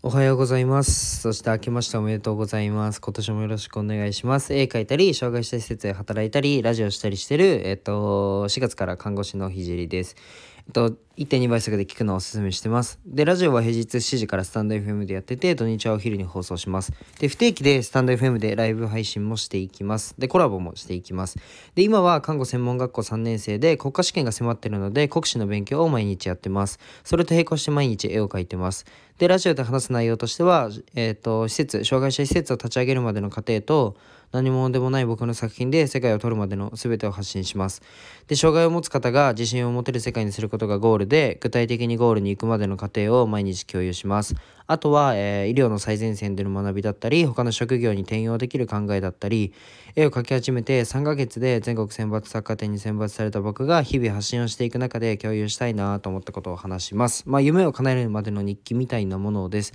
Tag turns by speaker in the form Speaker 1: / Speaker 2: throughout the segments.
Speaker 1: おはようございます。そして明けましておめでとうございます。今年もよろしくお願いします。絵描いたり、障害者施設で働いたり、ラジオしたりしてる、えっと、4月から看護師のひじりです。えっと、1.2倍速で聞くのをおすすめしてます。で、ラジオは平日7時からスタンド FM でやってて、土日はお昼に放送します。で、不定期でスタンド FM でライブ配信もしていきます。で、コラボもしていきます。で、今は看護専門学校3年生で国家試験が迫ってるので、国試の勉強を毎日やってます。それと並行して毎日絵を描いてます。で、ラジオで話す内容としては、えっ、と、施設、障害者施設を立ち上げるまでの過程と、何者でもない僕の作品で世界を取るまでの全てを発信します。で、障害を持つ方が自信を持てる世界にすることがゴールで、具体的にゴールに行くまでの過程を毎日共有します。あとは、えー医療の最前線での学びだったり、他の職業に転用できる考えだったり、絵を描き始めて3ヶ月で全国選抜作家展に選抜された僕が日々発信をしていく中で共有したいなと思ったことを話します。まあ、夢を叶えるまでの日記みたいなものです。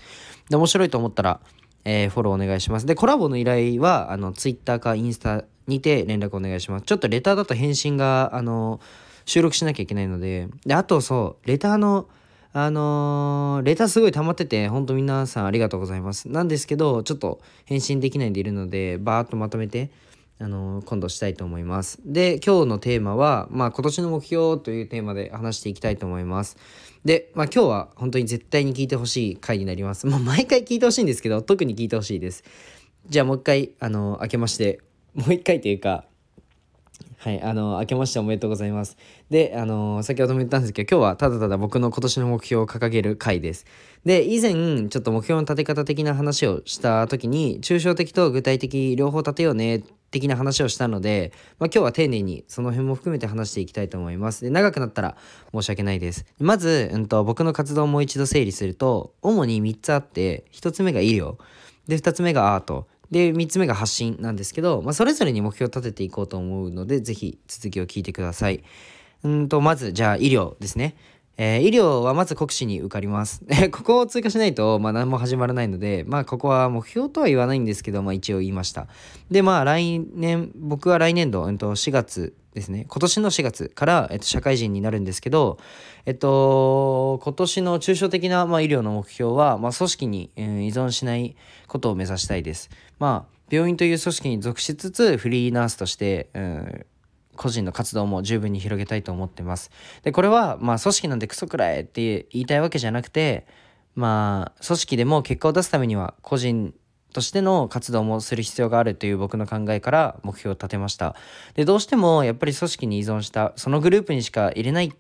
Speaker 1: で、面白いと思ったら、えーフォローお願いします。で、コラボの依頼は、あの、Twitter かインスタにて連絡お願いします。ちょっとレターだと返信が、あの、収録しなきゃいけないので、で、あとそう、レターの、あのーレターすごい溜まってて、ほんと皆さんありがとうございます。なんですけど、ちょっと返信できないんでいるので、バーっとまとめて、あの今度したいと思います。で、今日のテーマは、まあ今年の目標というテーマで話していきたいと思います。で、まあ今日は本当に絶対に聞いてほしい回になります。もう毎回聞いてほしいんですけど、特に聞いてほしいです。じゃあもう一回、あの明けまして、もう一回というか、はい、あの、明けましておめでとうございます。で、あの、先ほども言ったんですけど、今日はただただ僕の今年の目標を掲げる回です。で、以前、ちょっと目標の立て方的な話をした時に、抽象的と具体的両方立てようね、的な話をしたので、まあ、今日は丁寧にその辺も含めて話していきたいと思います。で、長くなったら申し訳ないです。まず、うんと、僕の活動をもう一度整理すると、主に3つあって、1つ目が医療、で、2つ目がアート、で3つ目が発信なんですけど、まあ、それぞれに目標を立てていこうと思うので是非続きを聞いてください。うんとまずじゃあ医療ですね。えー医療はまず国試に受かります。ここを通過しないと、まあ、何も始まらないので、まあ、ここは目標とは言わないんですけど、まあ、一応言いました。で、まあ、来年、僕は来年度、うん、と4月ですね、今年の4月から、えっと、社会人になるんですけど、えっと、今年の抽象的な、まあ、医療の目標は、まあ、組織に、えー依存しないことを目指したいです。まあ、病院という組織に属しつつ、フリーナースとして、うん個人の活動も十分に広げたいと思ってます。で、これは、まあ、組織なんてクソくらえって言いたいわけじゃなくて、まあ、組織でも結果を出すためには、個人としての活動もする必要があるという僕の考えから目標を立てました。で、どうしてもやっぱり組織に依存した、そのグループにしか入れない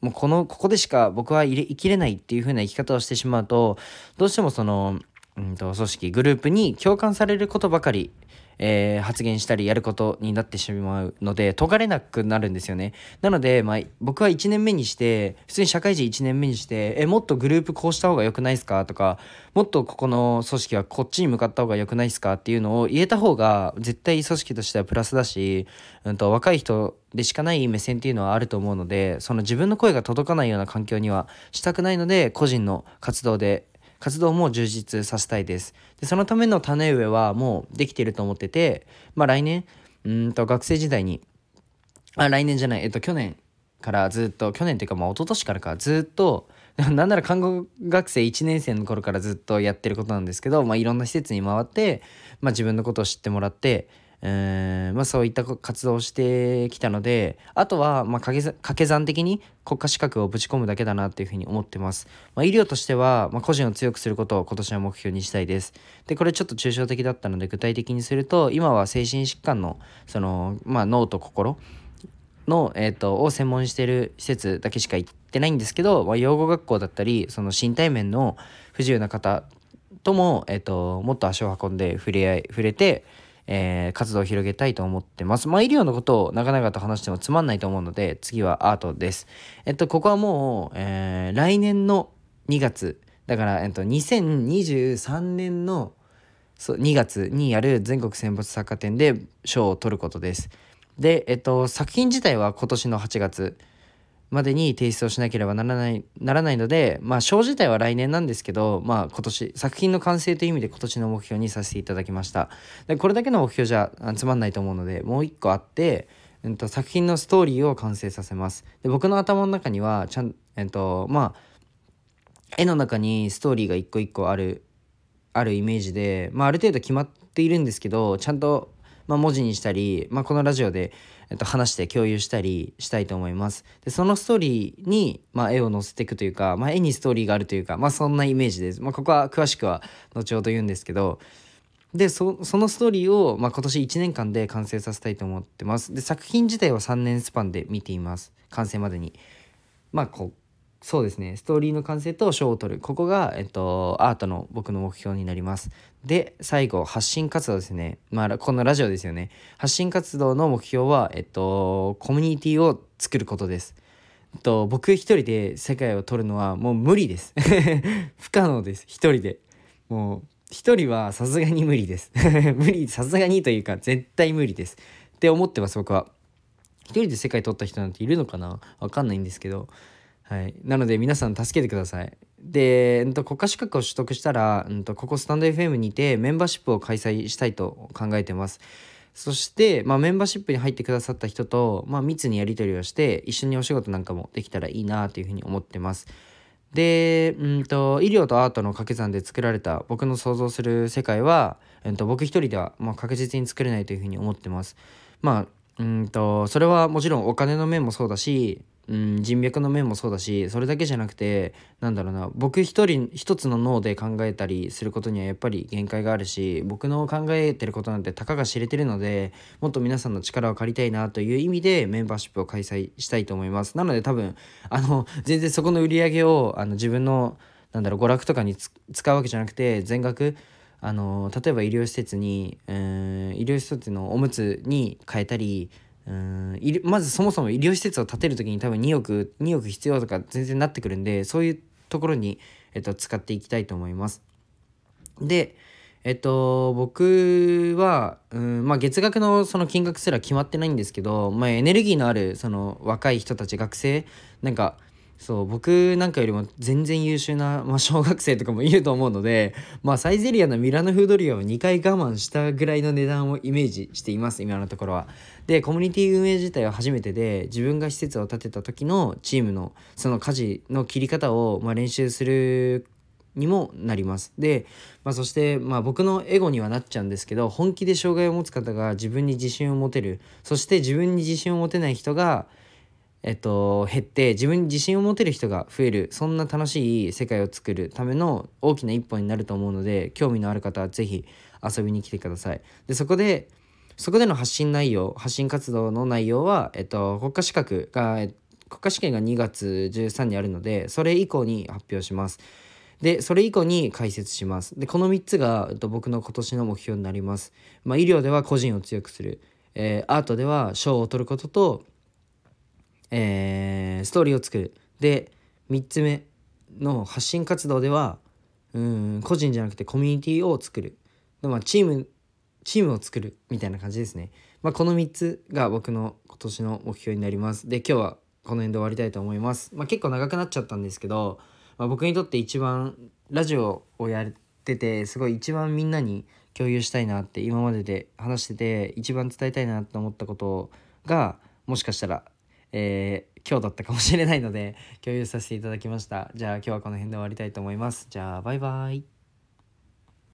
Speaker 1: もうこの、ここでしか僕は入れ生きれないっていう風な生き方をしてしまうと、どうしてもその、うんと、組織、グループに共感されることばかり、えー発言したりやることになってしまうので、解かれなくなるんですよね。なので、まあ、僕は1年目にして、普通に社会人1年目にして、え、もっとグループこうした方が良くないですか？とか、もっとここの組織はこっちに向かった方が良くないですか？っていうのを言えた方が、絶対組織としてはプラスだし、うんと、若い人でしかない目線っていうのはあると思うので、その自分の声が届かないような環境にはしたくないので、個人の活動で、活動も充実させたいです。で、そのための種植えはもうできていると思ってて、まあ来年、うんと学生時代に、あ、来年じゃない、えっと、去年からずっと、去年っていうか、まあ、一昨年からか、ずっと、なんなら看護学生1年生の頃からずっとやってることなんですけど、まあ、いろんな施設に回って、まあ、自分のことを知ってもらって、えーまあ、そういった活動をしてきたのであとはまあ掛け算的に国家資格をぶち込むだけだなっていうふうに思ってます、まあ、医療としては、まあ、個人を強くすることを今年は目標にしたいです。でこれちょっと抽象的だったので具体的にすると今は精神疾患のその、まあ、脳と心の、えー、とを専門にしている施設だけしか行ってないんですけど、まあ、養護学校だったりその身体面の不自由な方とも、えー、ともっと足を運んで触れ合い触れて、えー活動を広げたいと思ってます。まあ医療のことを長々と話してもつまんないと思うので次はアートです。えっとここはもう、えー来年の2月だから、えっと、2023年のそ2月にやる全国選抜作家展で賞を取ることです。で、えっと、作品自体は今年の8月までに提出をしなければならないならないので、まあ、賞自体は来年なんですけど、まあ、今年作品の完成という意味で今年の目標にさせていただきました。でこれだけの目標じゃつまんないと思うのでもう一個あって、うん、と作品のストーリーを完成させます。で僕の頭の中にはちゃん、えっとまあ絵の中にストーリーが一個一個あるあるイメージで、まあ、ある程度決まっているんですけどちゃんと、まあ、文字にしたり、まあ、このラジオで、えっと、話して共有したりしたいと思います。でそのストーリーに、まあ、絵を載せていくというか、まあ、絵にストーリーがあるというか、まあ、そんなイメージです、まあ、ここは詳しくは後ほど言うんですけどでそのストーリーを、まあ、今年1年間で完成させたいと思ってます。で作品自体は3年スパンで見ています。完成までに。まあこうそうですね。ストーリーの完成と賞を取る。ここが、えっと、アートの僕の目標になります。で最後発信活動ですね。まあこのラジオですよね。発信活動の目標はえっとコミュニティを作ることです。と僕一人で世界を取るのはもう無理です。不可能です。一人で。もう一人はさすがに無理です。無理さすがにというか絶対無理です。って思ってます僕は。一人で世界取った人なんているのかな？わかんないんですけど。はい、なので皆さん助けてください。で、うん、と国家資格を取得したら、うん、とここスタンド FM にてメンバーシップを開催したいと考えてます。そして、まあ、メンバーシップに入ってくださった人と、まあ、密にやり取りをして一緒にお仕事なんかもできたらいいなというふうに思ってます。で、うんと、医療とアートの掛け算で作られた僕の想像する世界は、うんと、僕一人では、まあ、確実に作れないというふうに思ってます。まあ、うんと、それはもちろんお金の面もそうだし、うん、人脈の面もそうだしそれだけじゃなくてなんだろうな僕一人一つの脳で考えたりすることにはやっぱり限界があるし僕の考えてることなんてたかが知れてるのでもっと皆さんの力を借りたいなという意味でメンバーシップを開催したいと思います。なので多分あの全然そこの売り上げをあの自分のなんだろう娯楽とかに使うわけじゃなくて全額あの例えば医療施設に、えー、医療施設のおむつに変えたりうんまずそもそも医療施設を建てる時に多分2億2億必要とか全然なってくるんでそういうところに、えっと、使っていきたいと思います。でえっと僕は、うんまあ、月額のその金額すら決まってないんですけど、まあ、エネルギーのあるその若い人たち学生なんかそう僕なんかよりも全然優秀な、まあ、小学生とかもいると思うので、まあ、サイゼリアのミラノフードリアを2回我慢したぐらいの値段をイメージしています今のところは。でコミュニティ運営自体は初めてで自分が施設を建てた時のチームのその舵の切り方を、まあ、練習するにもなります。で、まあ、そして、まあ、僕のエゴにはなっちゃうんですけど本気で障害を持つ方が自分に自信を持てるそして自分に自信を持てない人がえっと、減って自分に自信を持てる人が増えるそんな楽しい世界を作るための大きな一歩になると思うので興味のある方は是非遊びに来てください。でそこでそこでの発信内容発信活動の内容は、えっと、国家資格が国家試験が2月13にあるのでそれ以降に発表します。でそれ以降に解説します。でこの3つが、えっと、僕の今年の目標になります。まあ、医療では個人を強くする、えー、アートでは賞を取ることとえー、ストーリーを作る。で3つ目の発信活動ではうん個人じゃなくてコミュニティを作る。で、まあ、チームチームを作るみたいな感じですね、まあ、この3つが僕の今年の目標になります。で今日はこの辺で終わりたいと思います、まあ、結構長くなっちゃったんですけど、まあ、僕にとって一番ラジオをやっててすごい一番みんなに共有したいなって今までで話してて一番伝えたいなと思ったことがもしかしたらえー、今日だったかもしれないので共有させていただきました。じゃあ今日はこの辺で終わりたいと思います。じゃあバイバイ。